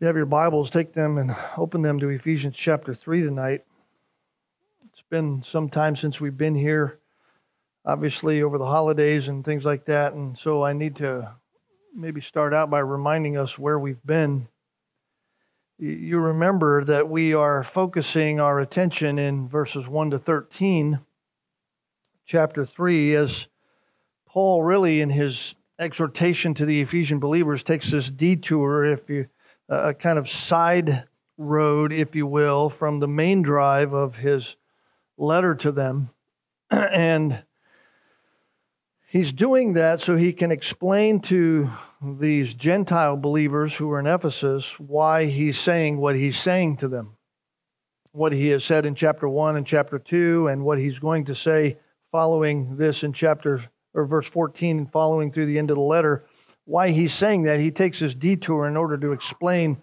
If you have your Bibles, take them and open them to Ephesians chapter 3 tonight. It's been some time since we've been here, obviously, over the holidays and things like that. And so I need to maybe start out by reminding us where we've been. You remember that we are focusing our attention in verses 1 to 13, chapter 3, as Paul, really, in his exhortation to the Ephesian believers, takes this detour, if you a kind of side road, if you will, from the main drive of his letter to them. and he's doing that so he can explain to these Gentile believers who are in Ephesus why he's saying what he's saying to them. What he has said in chapter 1 and chapter 2, and what he's going to say following this in chapter or verse 14 and following through the end of the letter why he's saying that. He takes this detour in order to explain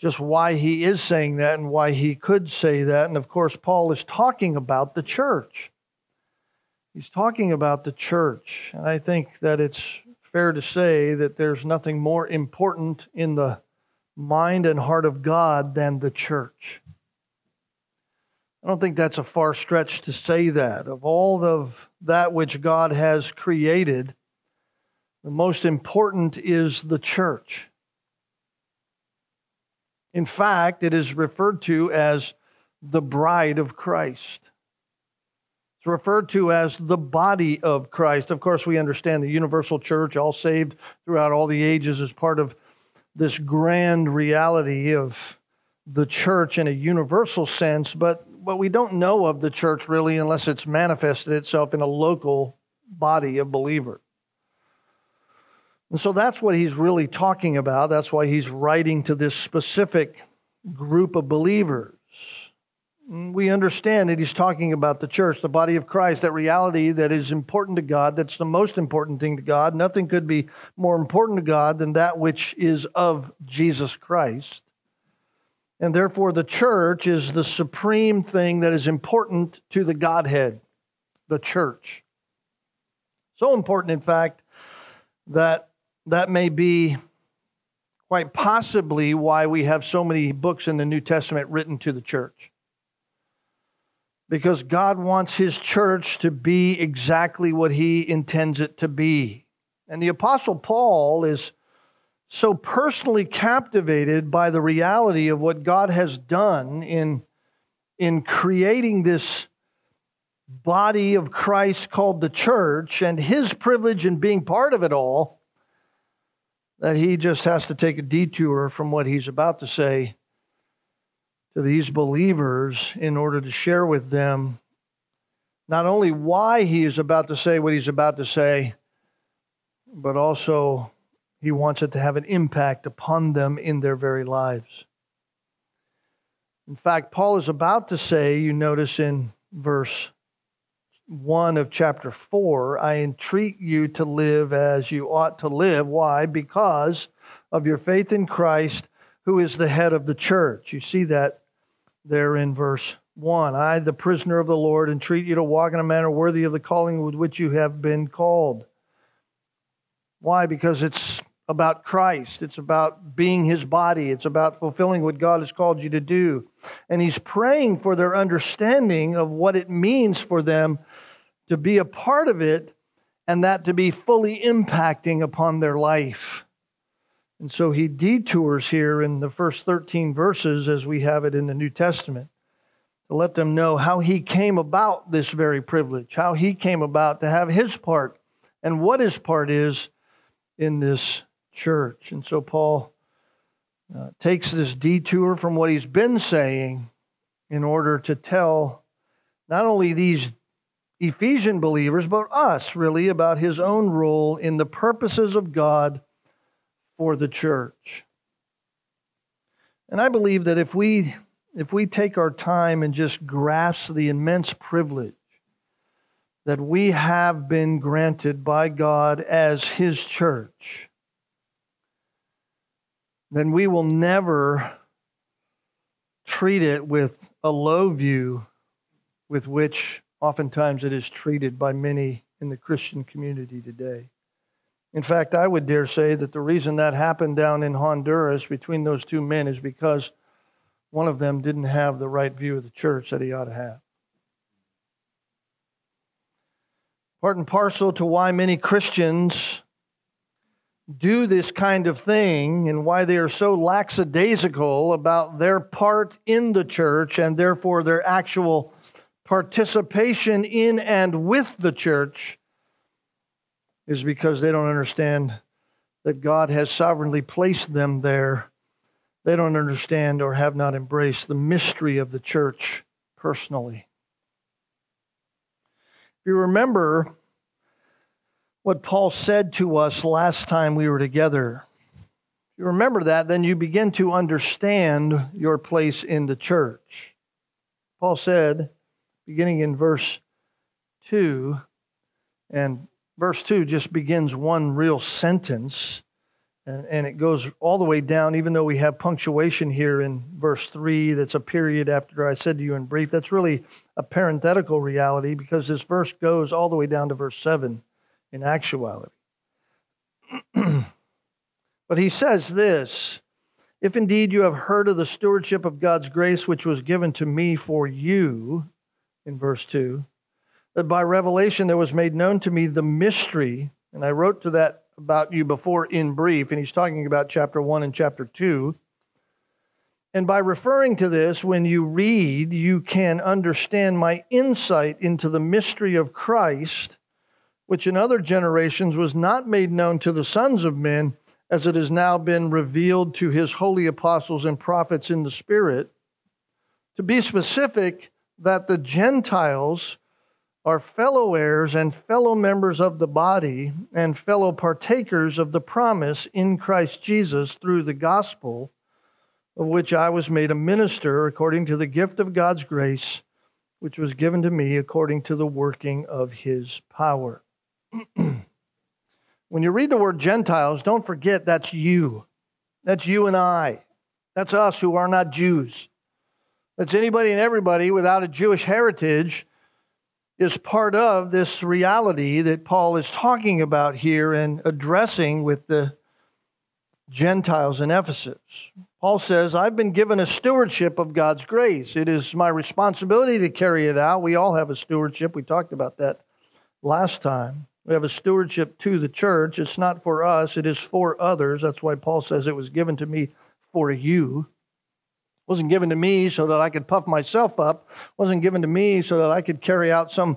just why he is saying that and why he could say that. And of course, Paul is talking about the church. He's talking about the church. And I think that it's fair to say that there's nothing more important in the mind and heart of God than the church. I don't think that's a far stretch to say that. Of all of that which God has created, the most important is the church. In fact, it is referred to as the bride of Christ. It's referred to as the body of Christ. Of course, we understand the universal church, all saved throughout all the ages, is part of this grand reality of the church in a universal sense, but what we don't know of the church really unless it's manifested itself in a local body of believers. And so that's what he's really talking about. That's why he's writing to this specific group of believers. We understand that he's talking about the church, the body of Christ, that reality that is important to God, that's the most important thing to God. Nothing could be more important to God than that which is of Jesus Christ. And therefore, the church is the supreme thing that is important to the Godhead, the church. So important, in fact, that that may be quite possibly why we have so many books in the New Testament written to the church. Because God wants His church to be exactly what He intends it to be. And the Apostle Paul is so personally captivated by the reality of what God has done in, in creating this body of Christ called the church and his privilege in being part of it all that he just has to take a detour from what he's about to say to these believers in order to share with them not only why he is about to say what he's about to say, but also he wants it to have an impact upon them in their very lives. In fact, Paul is about to say, you notice in verse 1 of chapter 4, I entreat you to live as you ought to live. Why? Because of your faith in Christ, who is the head of the church. You see that there in verse 1. I, the prisoner of the Lord, entreat you to walk in a manner worthy of the calling with which you have been called. Why? Because it's about Christ. It's about being his body. It's about fulfilling what God has called you to do. And he's praying for their understanding of what it means for them to be a part of it and that to be fully impacting upon their life. And so he detours here in the first 13 verses, as we have it in the New Testament, to let them know how he came about this very privilege, how he came about to have his part, and what his part is in this church. And so Paul uh, takes this detour from what he's been saying in order to tell not only these Ephesian believers, but us really, about his own role in the purposes of God for the church. And I believe that if we if we take our time and just grasp the immense privilege that we have been granted by God as his church, then we will never treat it with a low view with which oftentimes it is treated by many in the Christian community today. In fact, I would dare say that the reason that happened down in Honduras between those two men is because one of them didn't have the right view of the church that he ought to have. Part and parcel to why many Christians do this kind of thing and why they are so lackadaisical about their part in the church and therefore their actual participation in and with the church is because they don't understand that God has sovereignly placed them there. They don't understand or have not embraced the mystery of the church personally. If you remember, what Paul said to us last time we were together. If you remember that, then you begin to understand your place in the church. Paul said, beginning in verse 2, and verse 2 just begins one real sentence, and, and it goes all the way down, even though we have punctuation here in verse 3 that's a period after I said to you in brief. That's really a parenthetical reality because this verse goes all the way down to verse 7 in actuality. but he says this If indeed you have heard of the stewardship of God's grace which was given to me for you, in verse 2, that by revelation there was made known to me the mystery, and I wrote to that about you before in brief, and he's talking about chapter 1 and chapter 2. And by referring to this, when you read, you can understand my insight into the mystery of Christ which in other generations was not made known to the sons of men, as it has now been revealed to his holy apostles and prophets in the Spirit. To be specific, that the Gentiles are fellow heirs and fellow members of the body and fellow partakers of the promise in Christ Jesus through the gospel, of which I was made a minister according to the gift of God's grace, which was given to me according to the working of his power. when you read the word Gentiles, don't forget that's you. That's you and I. That's us who are not Jews. That's anybody and everybody without a Jewish heritage is part of this reality that Paul is talking about here and addressing with the Gentiles in Ephesus. Paul says, I've been given a stewardship of God's grace. It is my responsibility to carry it out. We all have a stewardship. We talked about that last time. We have a stewardship to the church. It's not for us, it is for others. That's why Paul says it was given to me for you. Wasn't given to me so that I could puff myself up. Wasn't given to me so that I could carry out some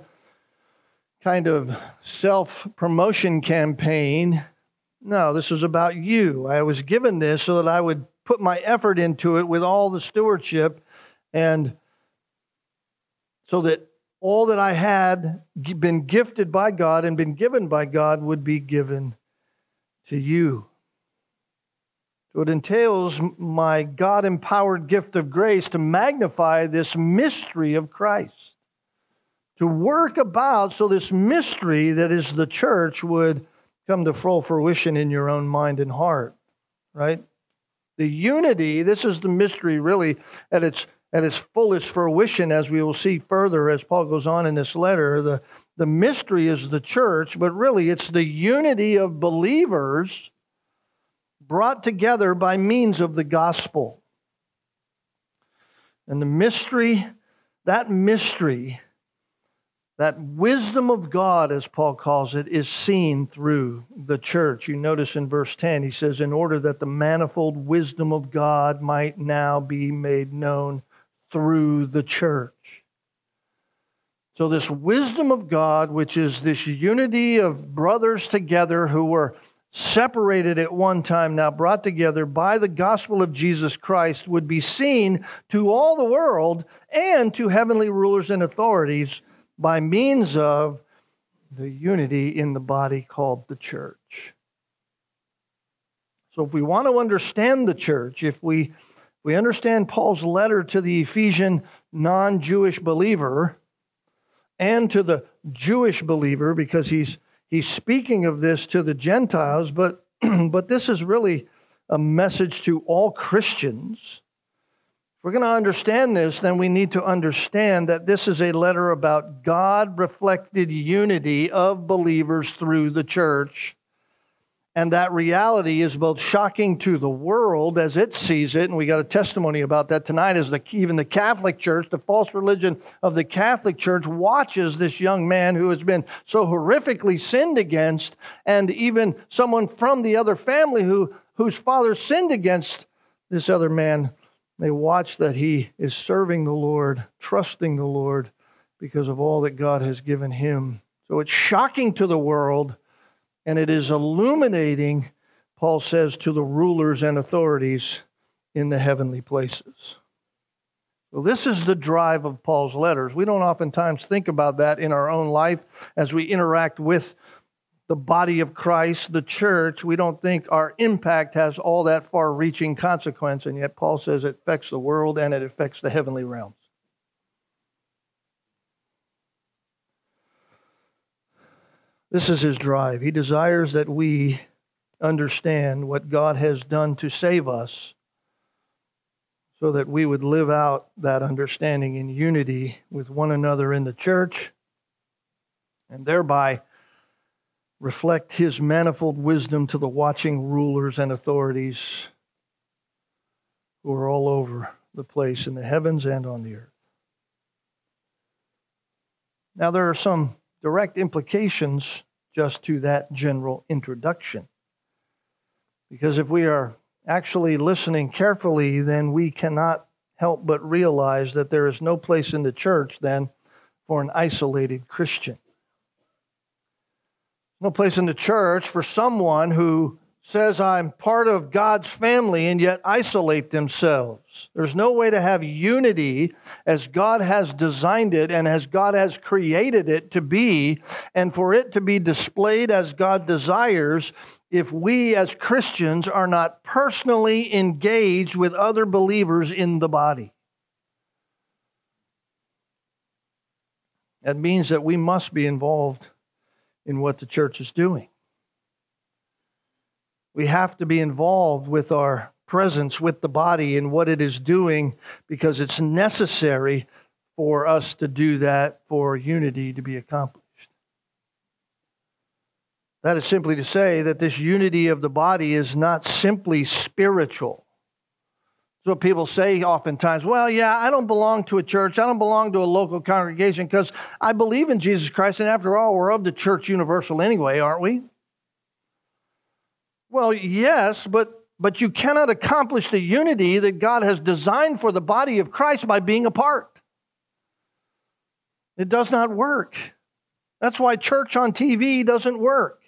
kind of self promotion campaign. No, this is about you. I was given this so that I would put my effort into it with all the stewardship and so that all that I had been gifted by God and been given by God would be given to you. So it entails my God empowered gift of grace to magnify this mystery of Christ, to work about so this mystery that is the church would come to full fruition in your own mind and heart, right? The unity, this is the mystery really at its at its fullest fruition, as we will see further as Paul goes on in this letter. The, the mystery is the church, but really it's the unity of believers brought together by means of the gospel. And the mystery, that mystery, that wisdom of God, as Paul calls it, is seen through the church. You notice in verse 10, he says, In order that the manifold wisdom of God might now be made known through the church. So, this wisdom of God, which is this unity of brothers together who were separated at one time, now brought together by the gospel of Jesus Christ, would be seen to all the world and to heavenly rulers and authorities by means of the unity in the body called the church. So, if we want to understand the church, if we we understand Paul's letter to the Ephesian non Jewish believer and to the Jewish believer because he's, he's speaking of this to the Gentiles, but, but this is really a message to all Christians. If we're going to understand this, then we need to understand that this is a letter about God reflected unity of believers through the church And that reality is both shocking to the world as it sees it, and we got a testimony about that tonight, as the, even the Catholic Church, the false religion of the Catholic Church, watches this young man who has been so horrifically sinned against, and even someone from the other family who, whose father sinned against this other man. They watch that he is serving the Lord, trusting the Lord because of all that God has given him. So it's shocking to the world and it is illuminating, Paul says, to the rulers and authorities in the heavenly places. So, this is the drive of Paul's letters. We don't oftentimes think about that in our own life as we interact with the body of Christ, the church. We don't think our impact has all that far reaching consequence, and yet Paul says it affects the world and it affects the heavenly realms. This is his drive. He desires that we understand what God has done to save us so that we would live out that understanding in unity with one another in the church and thereby reflect his manifold wisdom to the watching rulers and authorities who are all over the place in the heavens and on the earth. Now, there are some direct implications just to that general introduction. Because if we are actually listening carefully, then we cannot help but realize that there is no place in the church then for an isolated Christian. No place in the church for someone who says, I'm part of God's family and yet isolate themselves. There's no way to have unity as God has designed it and as God has created it to be, and for it to be displayed as God desires if we as Christians are not personally engaged with other believers in the body. That means that we must be involved in what the church is doing. We have to be involved with our presence with the body and what it is doing because it's necessary for us to do that for unity to be accomplished. That is simply to say that this unity of the body is not simply spiritual. What people say oftentimes. Well, yeah, I don't belong to a church. I don't belong to a local congregation because I believe in Jesus Christ. And after all, we're of the church universal anyway, aren't we? Well, yes, but but you cannot accomplish the unity that God has designed for the body of Christ by being apart. It does not work. That's why church on TV doesn't work.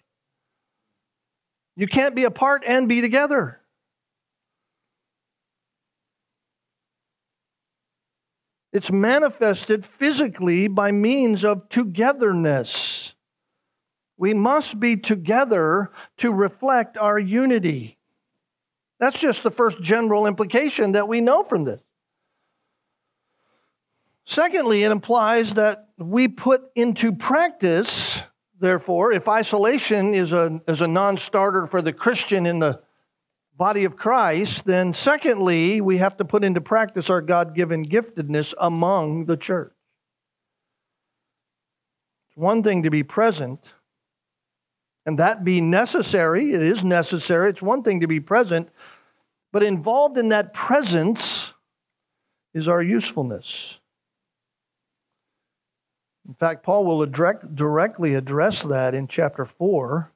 You can't be apart and be together. It's manifested physically by means of togetherness. We must be together to reflect our unity. That's just the first general implication that we know from this. Secondly, it implies that we put into practice, therefore, if isolation is a, is a non starter for the Christian in the body of Christ, then secondly, we have to put into practice our God given giftedness among the church. It's one thing to be present, and that be necessary. It is necessary. It's one thing to be present, but involved in that presence is our usefulness. In fact, Paul will direct, directly address that in chapter 4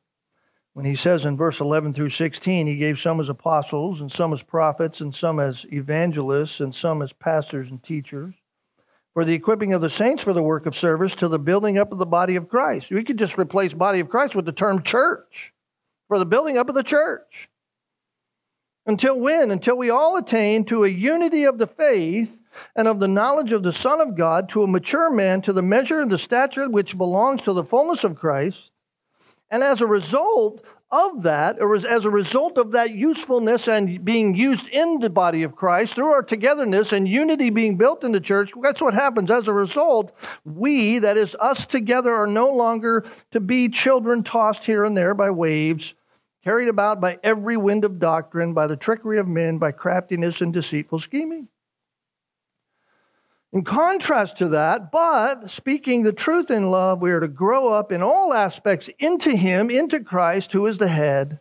when he says in verse 11 through 16, he gave some as apostles, and some as prophets, and some as evangelists, and some as pastors and teachers for the equipping of the saints for the work of service to the building up of the body of Christ. We could just replace body of Christ with the term church for the building up of the church. Until when? Until we all attain to a unity of the faith and of the knowledge of the Son of God, to a mature man, to the measure and the stature which belongs to the fullness of Christ. And as a result of that, or as a result of that usefulness and being used in the body of Christ, through our togetherness and unity being built in the church, that's what happens. As a result, we, that is us together, are no longer to be children tossed here and there by waves, carried about by every wind of doctrine, by the trickery of men, by craftiness and deceitful scheming. In contrast to that, but speaking the truth in love, we are to grow up in all aspects into Him, into Christ, who is the head,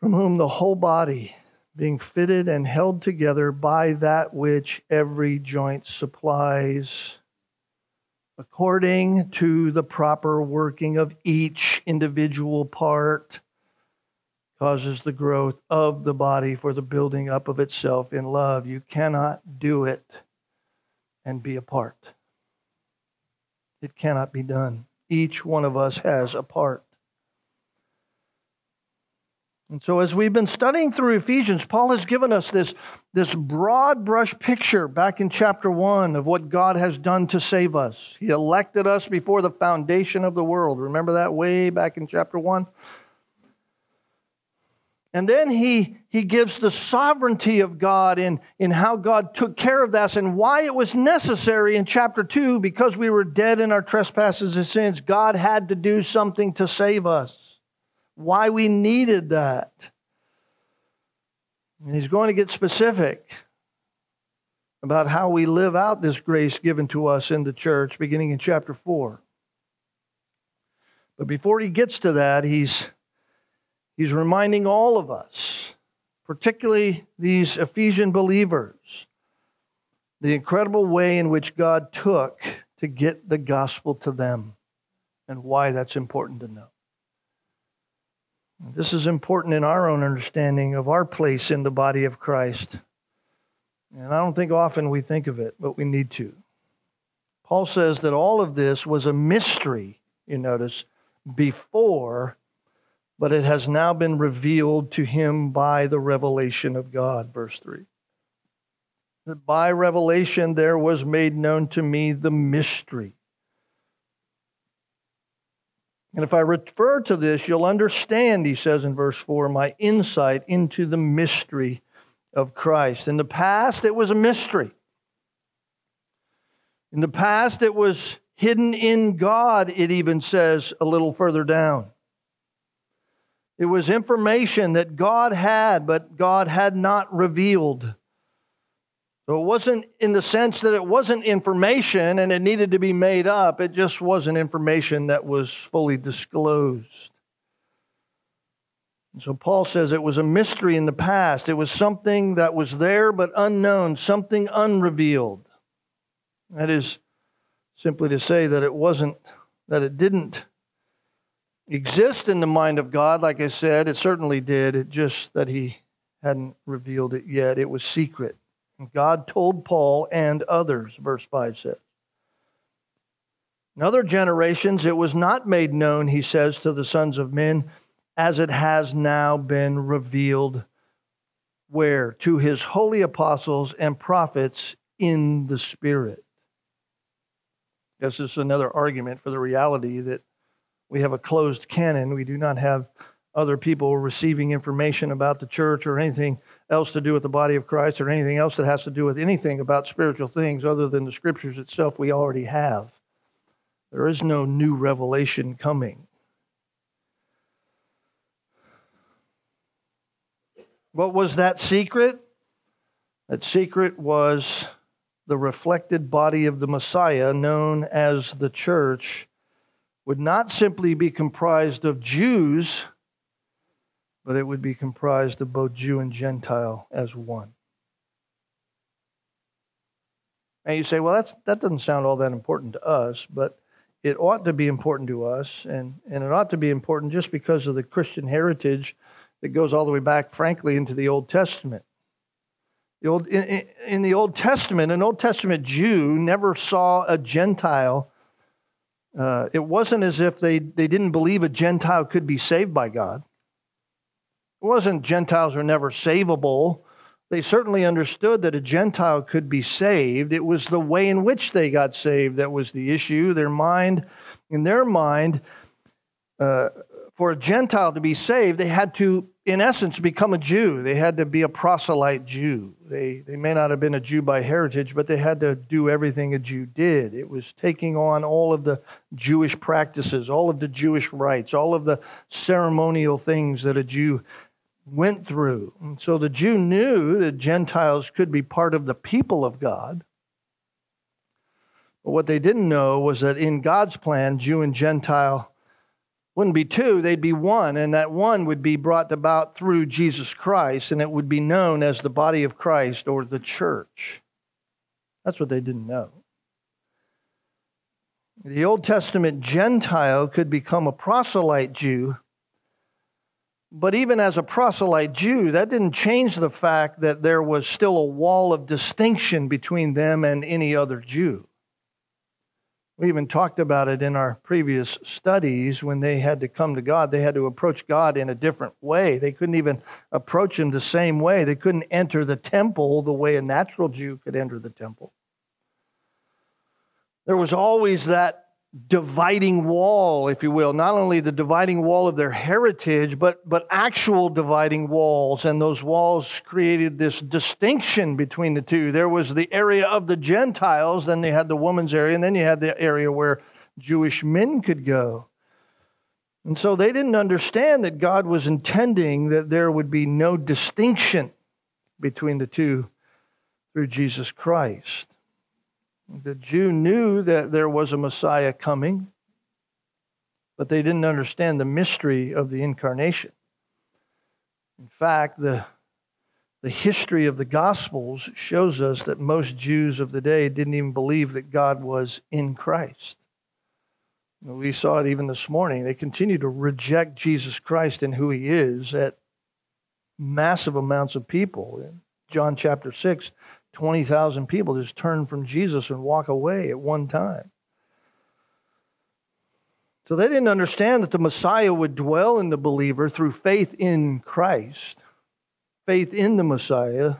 from whom the whole body, being fitted and held together by that which every joint supplies, according to the proper working of each individual part, causes the growth of the body for the building up of itself in love. You cannot do it and be apart. It cannot be done. Each one of us has a part. And so, as we've been studying through Ephesians, Paul has given us this, this broad brush picture back in chapter 1 of what God has done to save us. He elected us before the foundation of the world. Remember that way back in chapter 1? And then he, he gives the sovereignty of God in, in how God took care of us and why it was necessary in chapter 2 because we were dead in our trespasses and sins. God had to do something to save us why we needed that. And he's going to get specific about how we live out this grace given to us in the church, beginning in chapter 4. But before he gets to that, he's, he's reminding all of us, particularly these Ephesian believers, the incredible way in which God took to get the gospel to them and why that's important to know. This is important in our own understanding of our place in the body of Christ. And I don't think often we think of it, but we need to. Paul says that all of this was a mystery, you notice, before, but it has now been revealed to him by the revelation of God, verse 3. That by revelation there was made known to me the mystery and if I refer to this, you'll understand, he says in verse 4, my insight into the mystery of Christ. In the past, it was a mystery. In the past, it was hidden in God, it even says a little further down. It was information that God had, but God had not revealed. So it wasn't in the sense that it wasn't information and it needed to be made up. It just wasn't information that was fully disclosed. And so Paul says it was a mystery in the past. It was something that was there but unknown, something unrevealed. That is simply to say that it wasn't, that it didn't exist in the mind of God, like I said. It certainly did. It just that he hadn't revealed it yet. It was secret. God told Paul and others, verse 5 says. In other generations, it was not made known, he says, to the sons of men, as it has now been revealed. Where? To his holy apostles and prophets in the Spirit. This is another argument for the reality that we have a closed canon. We do not have other people receiving information about the church or anything else to do with the body of Christ or anything else that has to do with anything about spiritual things other than the scriptures itself we already have. There is no new revelation coming. What was that secret? That secret was the reflected body of the Messiah, known as the church, would not simply be comprised of Jews but it would be comprised of both Jew and Gentile as one. And you say, well, that's, that doesn't sound all that important to us, but it ought to be important to us, and, and it ought to be important just because of the Christian heritage that goes all the way back, frankly, into the Old Testament. The old, in, in the Old Testament, an Old Testament Jew never saw a Gentile. Uh, it wasn't as if they, they didn't believe a Gentile could be saved by God. It wasn't Gentiles are never savable. They certainly understood that a Gentile could be saved. It was the way in which they got saved that was the issue. Their mind, in their mind, uh, for a Gentile to be saved, they had to, in essence, become a Jew. They had to be a proselyte Jew. They, they may not have been a Jew by heritage, but they had to do everything a Jew did. It was taking on all of the Jewish practices, all of the Jewish rites, all of the ceremonial things that a Jew went through. And so the Jew knew that Gentiles could be part of the people of God. But what they didn't know was that in God's plan, Jew and Gentile wouldn't be two, they'd be one, and that one would be brought about through Jesus Christ, and it would be known as the body of Christ or the church. That's what they didn't know. The Old Testament Gentile could become a proselyte Jew, but even as a proselyte Jew, that didn't change the fact that there was still a wall of distinction between them and any other Jew. We even talked about it in our previous studies when they had to come to God. They had to approach God in a different way. They couldn't even approach Him the same way. They couldn't enter the temple the way a natural Jew could enter the temple. There was always that dividing wall, if you will, not only the dividing wall of their heritage, but, but actual dividing walls. And those walls created this distinction between the two. There was the area of the Gentiles, then they had the woman's area, and then you had the area where Jewish men could go. And so they didn't understand that God was intending that there would be no distinction between the two through Jesus Christ. The Jew knew that there was a Messiah coming, but they didn't understand the mystery of the incarnation. In fact, the, the history of the Gospels shows us that most Jews of the day didn't even believe that God was in Christ. We saw it even this morning. They continue to reject Jesus Christ and who he is at massive amounts of people. In John chapter 6, 20,000 people just turn from Jesus and walk away at one time. So they didn't understand that the Messiah would dwell in the believer through faith in Christ, faith in the Messiah.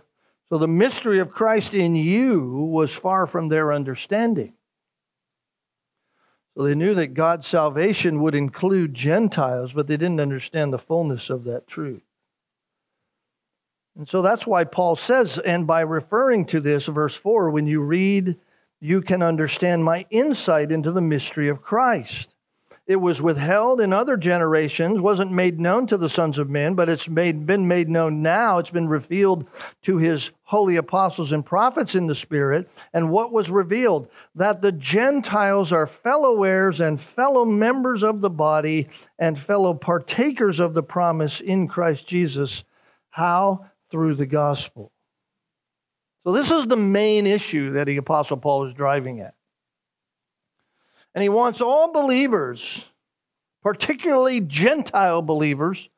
So the mystery of Christ in you was far from their understanding. So they knew that God's salvation would include Gentiles, but they didn't understand the fullness of that truth. And so that's why Paul says, and by referring to this, verse 4, when you read, you can understand my insight into the mystery of Christ. It was withheld in other generations, wasn't made known to the sons of men, but it's made, been made known now. It's been revealed to his holy apostles and prophets in the Spirit. And what was revealed? That the Gentiles are fellow heirs and fellow members of the body and fellow partakers of the promise in Christ Jesus. How? Through the gospel. So, this is the main issue that the Apostle Paul is driving at. And he wants all believers, particularly Gentile believers,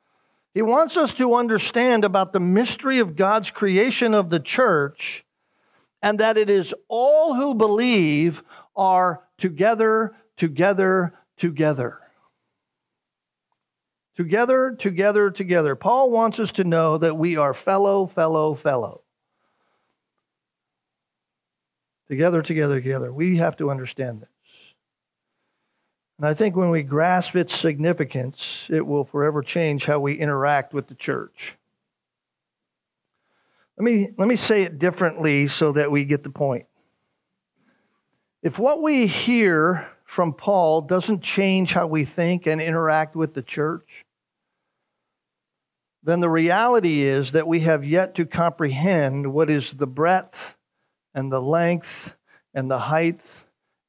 he wants us to understand about the mystery of God's creation of the church and that it is all who believe are together, together, together. Together, together, together. Paul wants us to know that we are fellow, fellow, fellow. Together, together, together. We have to understand this. And I think when we grasp its significance, it will forever change how we interact with the church. Let me, let me say it differently so that we get the point. If what we hear from Paul doesn't change how we think and interact with the church, then the reality is that we have yet to comprehend what is the breadth and the length and the height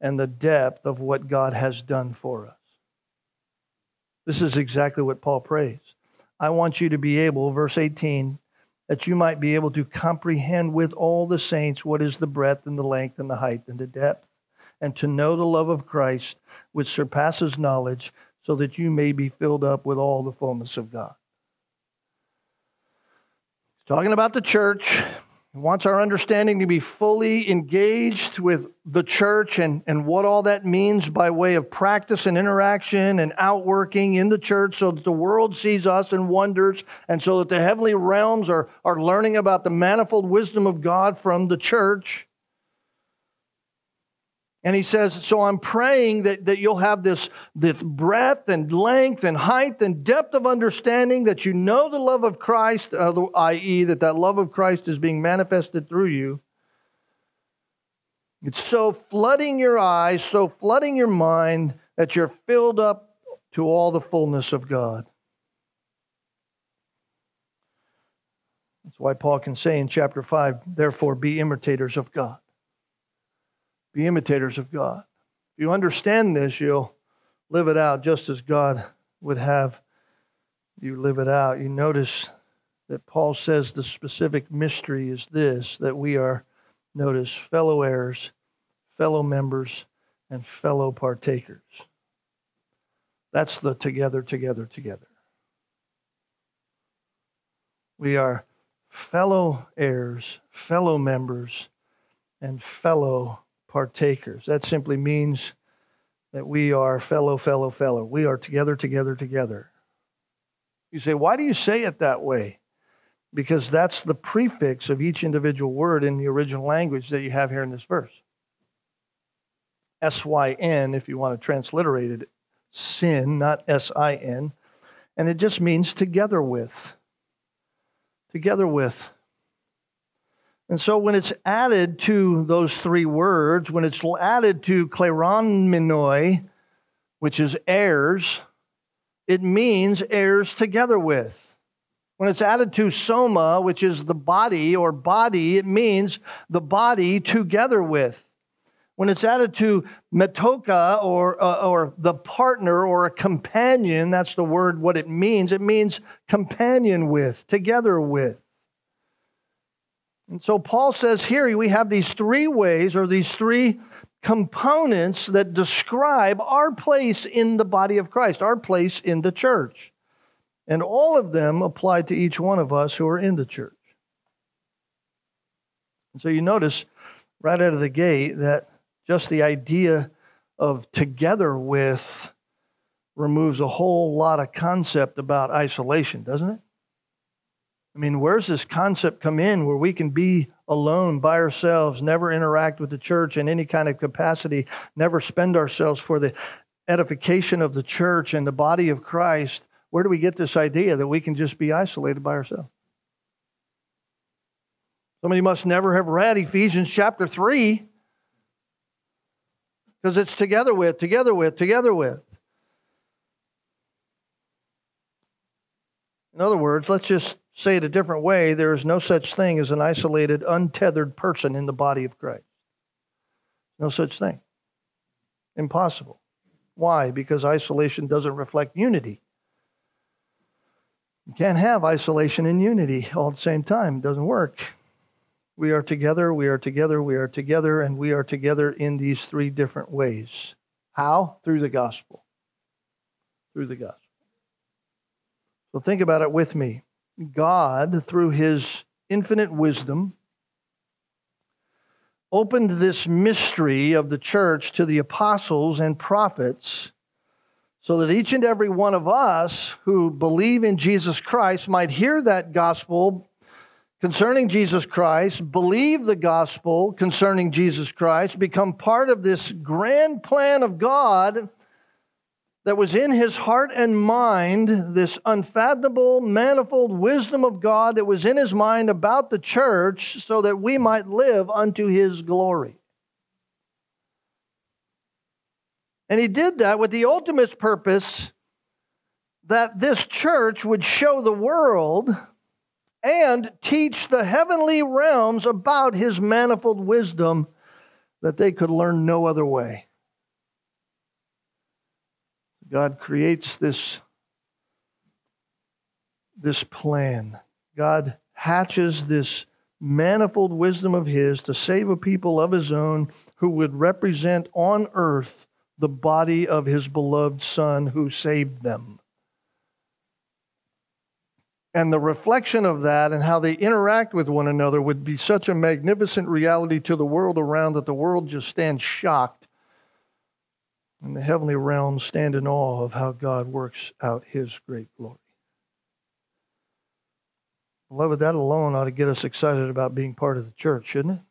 and the depth of what God has done for us. This is exactly what Paul prays. I want you to be able, verse 18, that you might be able to comprehend with all the saints what is the breadth and the length and the height and the depth, and to know the love of Christ, which surpasses knowledge, so that you may be filled up with all the fullness of God talking about the church. He wants our understanding to be fully engaged with the church and, and what all that means by way of practice and interaction and outworking in the church so that the world sees us and wonders, and so that the heavenly realms are, are learning about the manifold wisdom of God from the church. And he says, So I'm praying that, that you'll have this, this breadth and length and height and depth of understanding, that you know the love of Christ, uh, i.e., that that love of Christ is being manifested through you. It's so flooding your eyes, so flooding your mind, that you're filled up to all the fullness of God. That's why Paul can say in chapter 5, therefore be imitators of God. Be imitators of God. If you understand this, you'll live it out just as God would have you live it out. You notice that Paul says the specific mystery is this that we are, notice, fellow heirs, fellow members, and fellow partakers. That's the together, together, together. We are fellow heirs, fellow members, and fellow partakers. That simply means that we are fellow, fellow, fellow. We are together, together, together. You say, why do you say it that way? Because that's the prefix of each individual word in the original language that you have here in this verse. S Y N, if you want to transliterate it, sin, not S I N. And it just means together with. Together with. And so when it's added to those three words, when it's added to kleronomoi, which is heirs, it means heirs together with. When it's added to soma, which is the body or body, it means the body together with. When it's added to metoka or, uh, or the partner or a companion, that's the word, what it means. It means companion with, together with. And so Paul says here we have these three ways or these three components that describe our place in the body of Christ, our place in the church. And all of them apply to each one of us who are in the church. And so you notice right out of the gate that just the idea of together with removes a whole lot of concept about isolation, doesn't it? I mean, where's this concept come in where we can be alone by ourselves, never interact with the church in any kind of capacity, never spend ourselves for the edification of the church and the body of Christ? Where do we get this idea that we can just be isolated by ourselves? Somebody must never have read Ephesians chapter 3 because it's together with, together with, together with. In other words, let's just say it a different way, there is no such thing as an isolated, untethered person in the body of Christ. No such thing. Impossible. Why? Because isolation doesn't reflect unity. You can't have isolation and unity all at the same time. It doesn't work. We are together, we are together, we are together, and we are together in these three different ways. How? Through the gospel. Through the gospel. So think about it with me. God, through his infinite wisdom, opened this mystery of the church to the apostles and prophets so that each and every one of us who believe in Jesus Christ might hear that gospel concerning Jesus Christ, believe the gospel concerning Jesus Christ, become part of this grand plan of God that was in his heart and mind, this unfathomable, manifold wisdom of God that was in his mind about the church, so that we might live unto his glory. And he did that with the ultimate purpose that this church would show the world and teach the heavenly realms about his manifold wisdom that they could learn no other way. God creates this, this plan. God hatches this manifold wisdom of His to save a people of His own who would represent on earth the body of His beloved Son who saved them. And the reflection of that and how they interact with one another would be such a magnificent reality to the world around that the world just stands shocked and the heavenly realms stand in awe of how God works out his great glory. Beloved, that alone ought to get us excited about being part of the church, shouldn't it?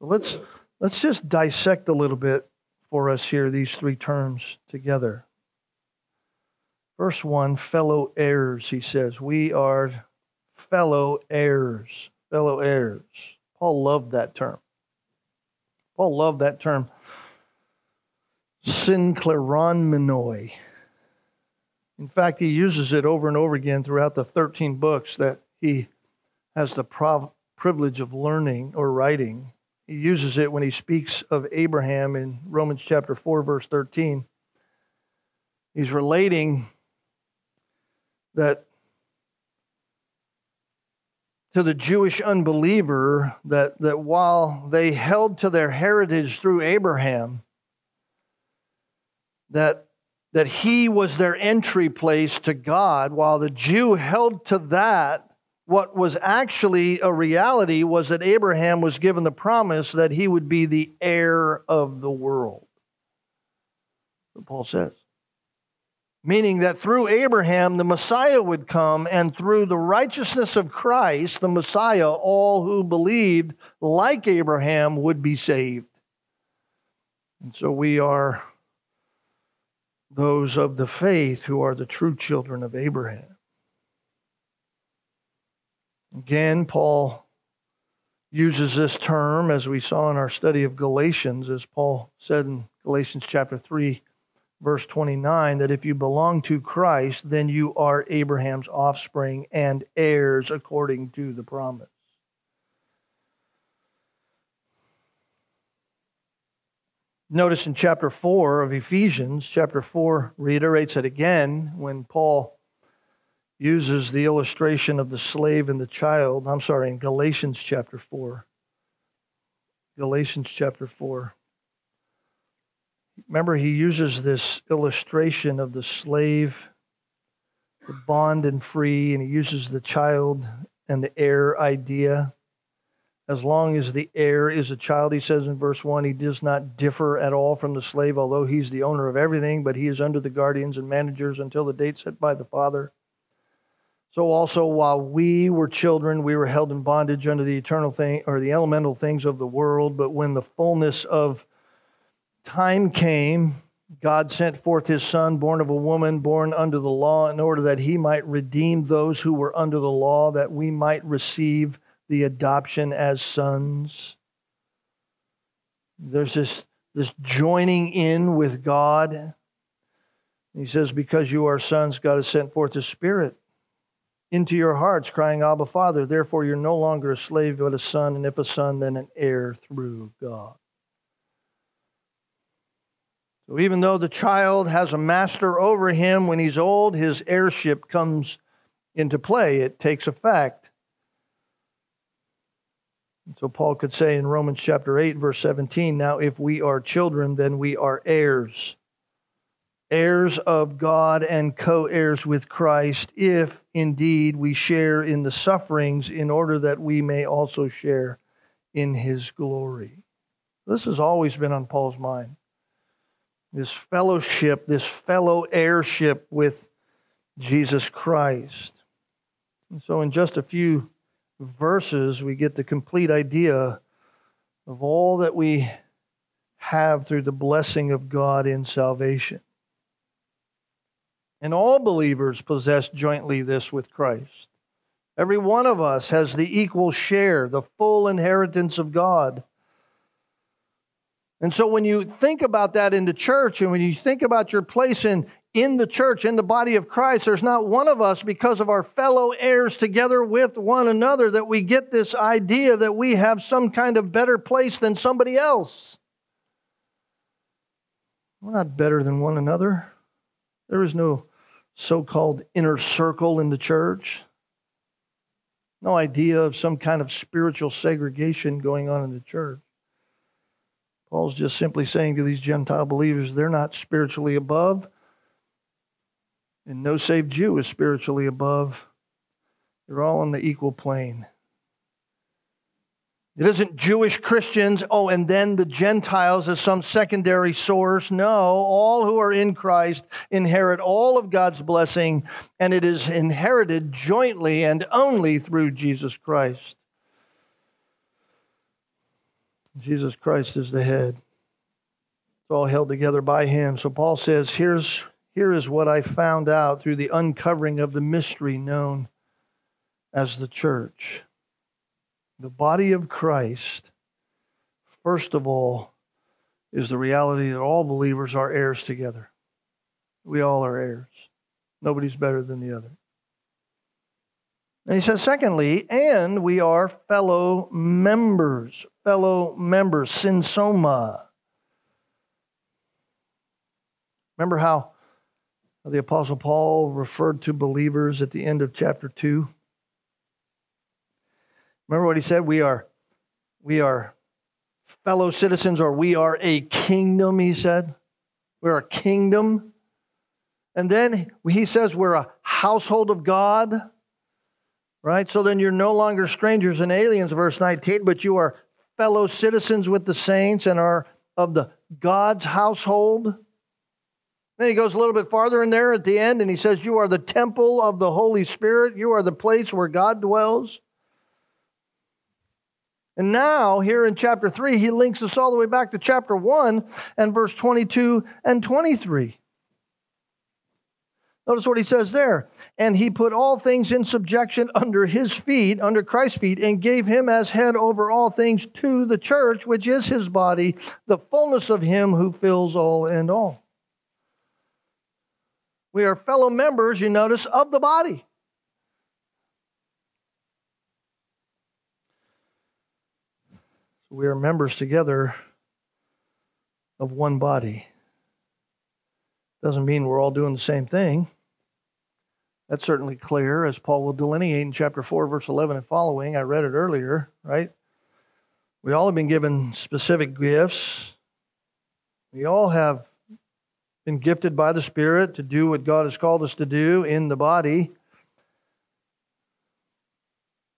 So let's let's just dissect a little bit for us here these three terms together. Verse 1, fellow heirs, he says. We are fellow heirs. Fellow heirs. Paul loved that term. Paul loved that term. Synkleronomoi. In fact, he uses it over and over again throughout the 13 books that he has the prov- privilege of learning or writing. He uses it when he speaks of Abraham in Romans chapter 4, verse 13. He's relating that to the Jewish unbeliever that, that while they held to their heritage through Abraham, that, that he was their entry place to God, while the Jew held to that, what was actually a reality was that Abraham was given the promise that he would be the heir of the world. Paul says meaning that through Abraham the Messiah would come, and through the righteousness of Christ, the Messiah, all who believed like Abraham would be saved. And so we are those of the faith who are the true children of Abraham. Again, Paul uses this term as we saw in our study of Galatians, as Paul said in Galatians chapter 3 verse 29 that if you belong to Christ, then you are Abraham's offspring and heirs according to the promise. Notice in chapter 4 of Ephesians, chapter 4 reiterates it again when Paul uses the illustration of the slave and the child. I'm sorry, in Galatians chapter 4. Galatians chapter 4. Remember, he uses this illustration of the slave, the bond and free, and he uses the child and the heir idea. As long as the heir is a child, he says in verse 1, he does not differ at all from the slave, although he's the owner of everything, but he is under the guardians and managers until the date set by the father. So also, while we were children, we were held in bondage under the eternal thing or the elemental things of the world. But when the fullness of time came, God sent forth his son, born of a woman, born under the law, in order that he might redeem those who were under the law, that we might receive the adoption as sons. There's this, this joining in with God. He says, Because you are sons, God has sent forth his Spirit into your hearts, crying, Abba, Father. Therefore, you're no longer a slave, but a son, and if a son, then an heir through God. So even though the child has a master over him when he's old, his heirship comes into play. It takes effect. And so Paul could say in Romans chapter 8, verse 17, Now if we are children, then we are heirs, heirs of God and co heirs with Christ, if indeed we share in the sufferings, in order that we may also share in his glory. This has always been on Paul's mind this fellowship, this fellow heirship with Jesus Christ. And so, in just a few verses, we get the complete idea of all that we have through the blessing of God in salvation. And all believers possess jointly this with Christ. Every one of us has the equal share, the full inheritance of God. And so when you think about that in the church and when you think about your place in, in the church, in the body of Christ, there's not one of us, because of our fellow heirs together with one another, that we get this idea that we have some kind of better place than somebody else. We're not better than one another. There is no so called inner circle in the church. No idea of some kind of spiritual segregation going on in the church. Paul's just simply saying to these Gentile believers, they're not spiritually above, and no saved Jew is spiritually above. They're all on the equal plane. It isn't Jewish Christians, oh, and then the Gentiles as some secondary source. No, all who are in Christ inherit all of God's blessing, and it is inherited jointly and only through Jesus Christ. Jesus Christ is the head. It's all held together by him. So Paul says, Here's here is what I found out through the uncovering of the mystery known as the church. The body of Christ, first of all, is the reality that all believers are heirs together. We all are heirs. Nobody's better than the other. And he says, secondly, and we are fellow members fellow members, synsoma. Remember how the Apostle Paul referred to believers at the end of chapter 2? Remember what he said? We are, we are fellow citizens, or we are a kingdom, he said. We're a kingdom. And then he says we're a household of God. Right? So then you're no longer strangers and aliens, verse 19, but you are fellow citizens with the saints and are of the God's household. Then he goes a little bit farther in there at the end and he says, You are the temple of the Holy Spirit. You are the place where God dwells. And now, here in chapter 3, he links us all the way back to chapter 1 and verse 22 and 23. Notice what he says there. And he put all things in subjection under his feet, under Christ's feet, and gave him as head over all things to the church, which is his body, the fullness of him who fills all and all. We are fellow members, you notice, of the body. We are members together of one body. Doesn't mean we're all doing the same thing. That's certainly clear, as Paul will delineate in chapter 4, verse 11 and following. I read it earlier, right? We all have been given specific gifts. We all have been gifted by the Spirit to do what God has called us to do in the body.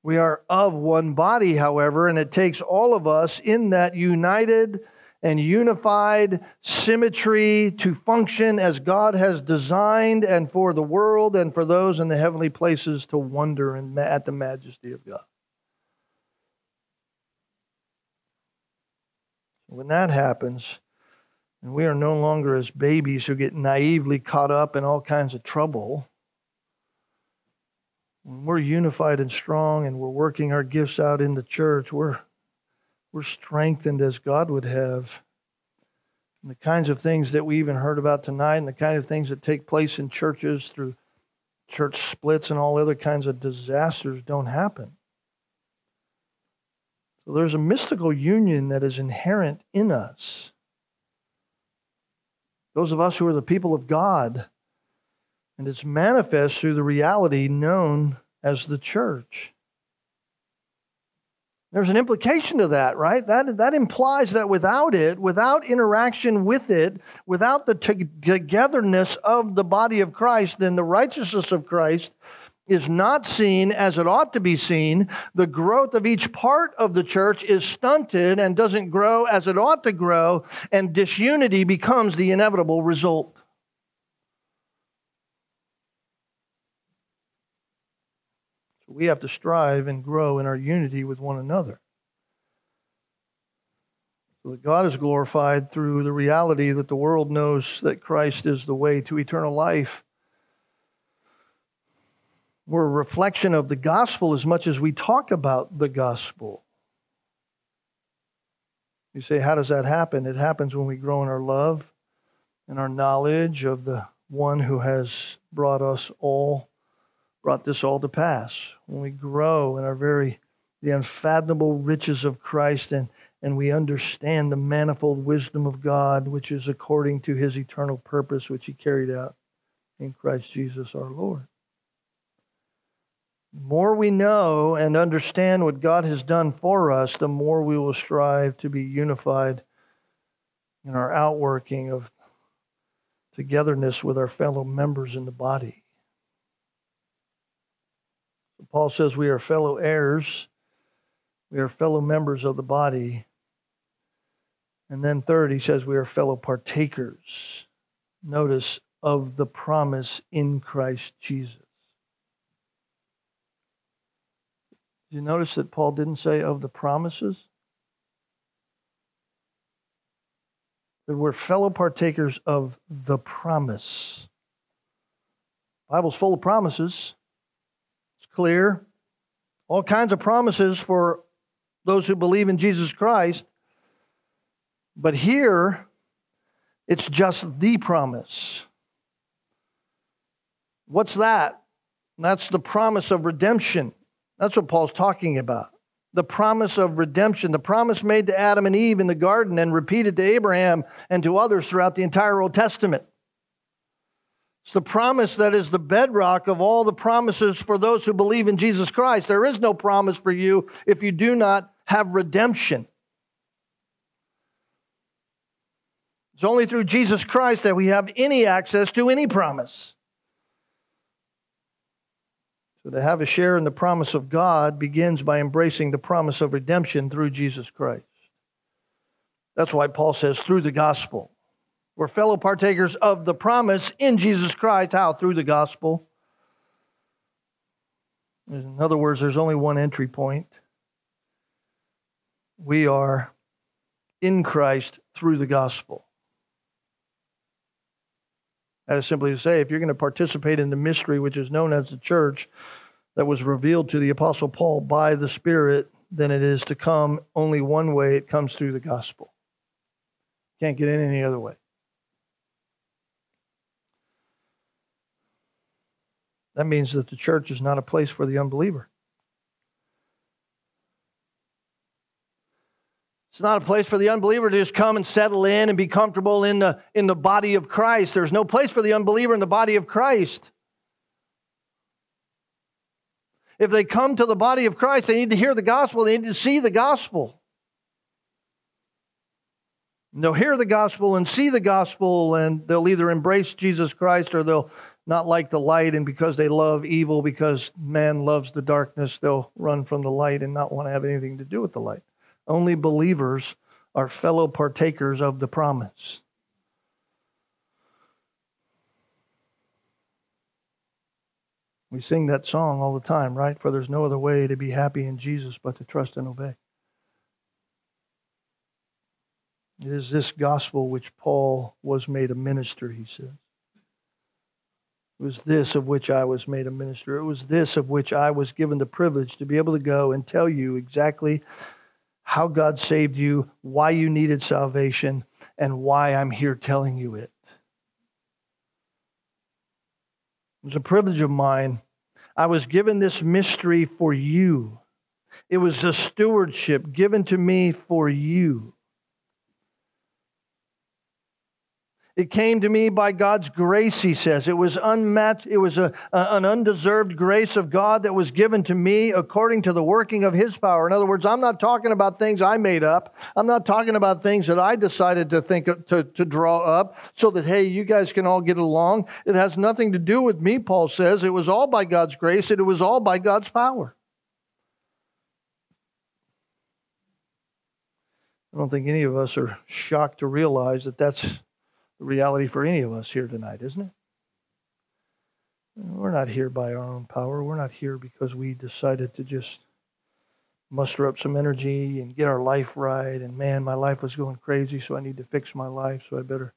We are of one body, however, and it takes all of us in that united and unified symmetry to function as God has designed and for the world and for those in the heavenly places to wonder at the majesty of God. When that happens, and we are no longer as babies who get naively caught up in all kinds of trouble, when we're unified and strong and we're working our gifts out in the church, we're we're strengthened as God would have. And the kinds of things that we even heard about tonight, and the kind of things that take place in churches through church splits and all other kinds of disasters don't happen. So there's a mystical union that is inherent in us. Those of us who are the people of God, and it's manifest through the reality known as the church. There's an implication to that, right? That, that implies that without it, without interaction with it, without the togetherness of the body of Christ, then the righteousness of Christ is not seen as it ought to be seen. The growth of each part of the church is stunted and doesn't grow as it ought to grow, and disunity becomes the inevitable result. We have to strive and grow in our unity with one another. So that God is glorified through the reality that the world knows that Christ is the way to eternal life. We're a reflection of the gospel as much as we talk about the gospel. You say, how does that happen? It happens when we grow in our love and our knowledge of the one who has brought us all brought this all to pass. When we grow in our very the unfathomable riches of Christ and, and we understand the manifold wisdom of God, which is according to his eternal purpose, which he carried out in Christ Jesus our Lord. The more we know and understand what God has done for us, the more we will strive to be unified in our outworking of togetherness with our fellow members in the body. Paul says we are fellow heirs, we are fellow members of the body. And then, third, he says we are fellow partakers. Notice, of the promise in Christ Jesus. Did you notice that Paul didn't say of the promises? That we're fellow partakers of the promise. The Bible's full of promises clear. All kinds of promises for those who believe in Jesus Christ. But here, it's just the promise. What's that? That's the promise of redemption. That's what Paul's talking about. the promise of redemption, the promise made to Adam and Eve in the garden and repeated to Abraham and to others throughout the entire Old Testament. It's the promise that is the bedrock of all the promises for those who believe in Jesus Christ. There is no promise for you if you do not have redemption. It's only through Jesus Christ that we have any access to any promise. So, to have a share in the promise of God begins by embracing the promise of redemption through Jesus Christ. That's why Paul says, through the gospel. We're fellow partakers of the promise in Jesus Christ. How? Through the gospel. In other words, there's only one entry point. We are in Christ through the gospel. That is simply to say, if you're going to participate in the mystery which is known as the church that was revealed to the Apostle Paul by the Spirit, then it is to come only one way it comes through the gospel. Can't get in any other way. That means that the church is not a place for the unbeliever. It's not a place for the unbeliever to just come and settle in and be comfortable in the, in the body of Christ. There's no place for the unbeliever in the body of Christ. If they come to the body of Christ, they need to hear the gospel, they need to see the gospel. And they'll hear the gospel and see the gospel, and they'll either embrace Jesus Christ or they'll not like the light, and because they love evil, because man loves the darkness, they'll run from the light and not want to have anything to do with the light. Only believers are fellow partakers of the promise. We sing that song all the time, right? For there's no other way to be happy in Jesus but to trust and obey. It is this gospel which Paul was made a minister, he says. It was this of which I was made a minister. It was this of which I was given the privilege to be able to go and tell you exactly how God saved you, why you needed salvation, and why I'm here telling you it. It was a privilege of mine. I was given this mystery for you. It was a stewardship given to me for you. It came to me by God's grace, he says. It was unmatched, it was a, a, an undeserved grace of God that was given to me according to the working of his power. In other words, I'm not talking about things I made up. I'm not talking about things that I decided to think to, to draw up so that hey, you guys can all get along. It has nothing to do with me, Paul says. It was all by God's grace, and it was all by God's power. I don't think any of us are shocked to realize that that's reality for any of us here tonight, isn't it? We're not here by our own power. We're not here because we decided to just muster up some energy and get our life right. And man, my life was going crazy, so I need to fix my life. So I better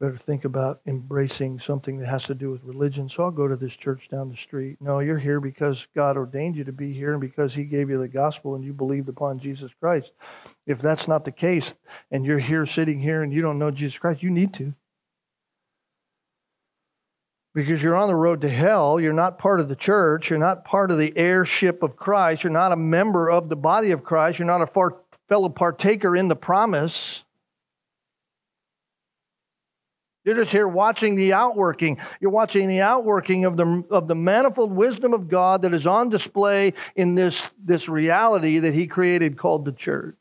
better think about embracing something that has to do with religion. So I'll go to this church down the street. No, you're here because God ordained you to be here and because He gave you the gospel and you believed upon Jesus Christ. If that's not the case and you're here sitting here and you don't know Jesus Christ, you need to. Because you're on the road to hell. You're not part of the church. You're not part of the heirship of Christ. You're not a member of the body of Christ. You're not a fellow partaker in the promise. You're just here watching the outworking. You're watching the outworking of the, of the manifold wisdom of God that is on display in this, this reality that He created called the church.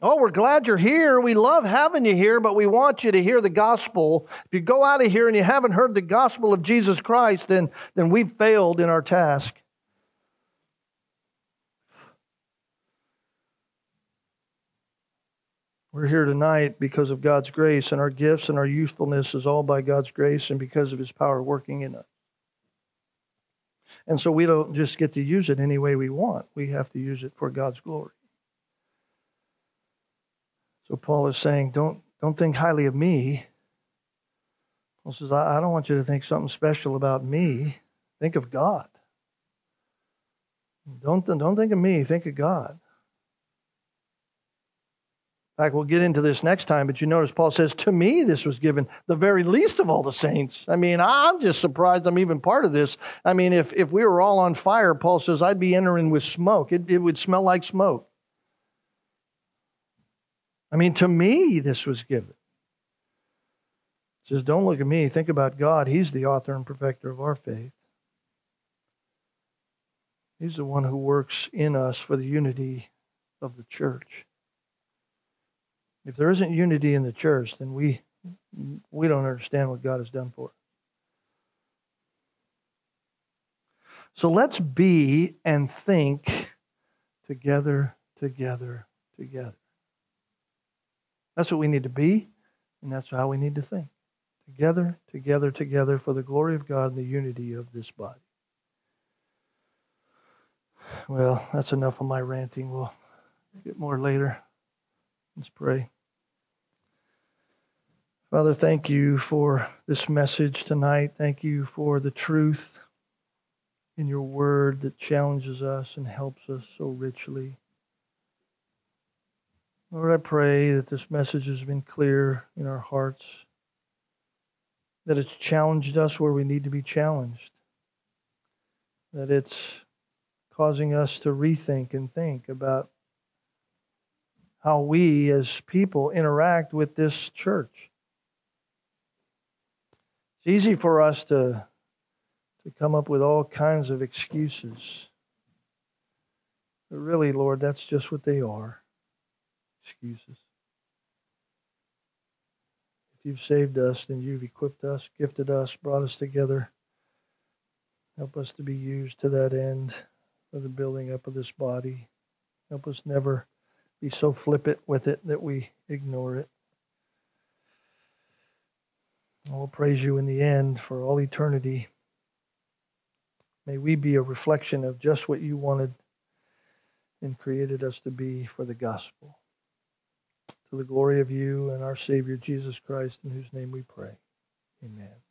Oh, we're glad you're here. We love having you here, but we want you to hear the gospel. If you go out of here and you haven't heard the gospel of Jesus Christ, then, then we've failed in our task. We're here tonight because of God's grace, and our gifts and our usefulness is all by God's grace and because of His power working in us. And so we don't just get to use it any way we want, we have to use it for God's glory. So Paul is saying, don't, don't think highly of me. Paul says, I, I don't want you to think something special about me. Think of God. Don't, don't think of me, think of God. Fact, we'll get into this next time, but you notice Paul says, To me, this was given the very least of all the saints. I mean, I'm just surprised I'm even part of this. I mean, if, if we were all on fire, Paul says, I'd be entering with smoke. It, it would smell like smoke. I mean, to me, this was given. He says, Don't look at me. Think about God. He's the author and perfecter of our faith. He's the one who works in us for the unity of the church. If there isn't unity in the church, then we we don't understand what God has done for us. So let's be and think together, together, together. That's what we need to be, and that's how we need to think. Together, together, together for the glory of God and the unity of this body. Well, that's enough of my ranting. We'll get more later. Let's pray. Father, thank you for this message tonight. Thank you for the truth in your word that challenges us and helps us so richly. Lord, I pray that this message has been clear in our hearts, that it's challenged us where we need to be challenged, that it's causing us to rethink and think about how we as people interact with this church. It's easy for us to, to come up with all kinds of excuses. But really, Lord, that's just what they are excuses. If you've saved us, then you've equipped us, gifted us, brought us together. Help us to be used to that end for the building up of this body. Help us never be so flippant with it that we ignore it. I will praise you in the end for all eternity. May we be a reflection of just what you wanted and created us to be for the gospel to the glory of you and our Savior Jesus Christ, in whose name we pray. Amen.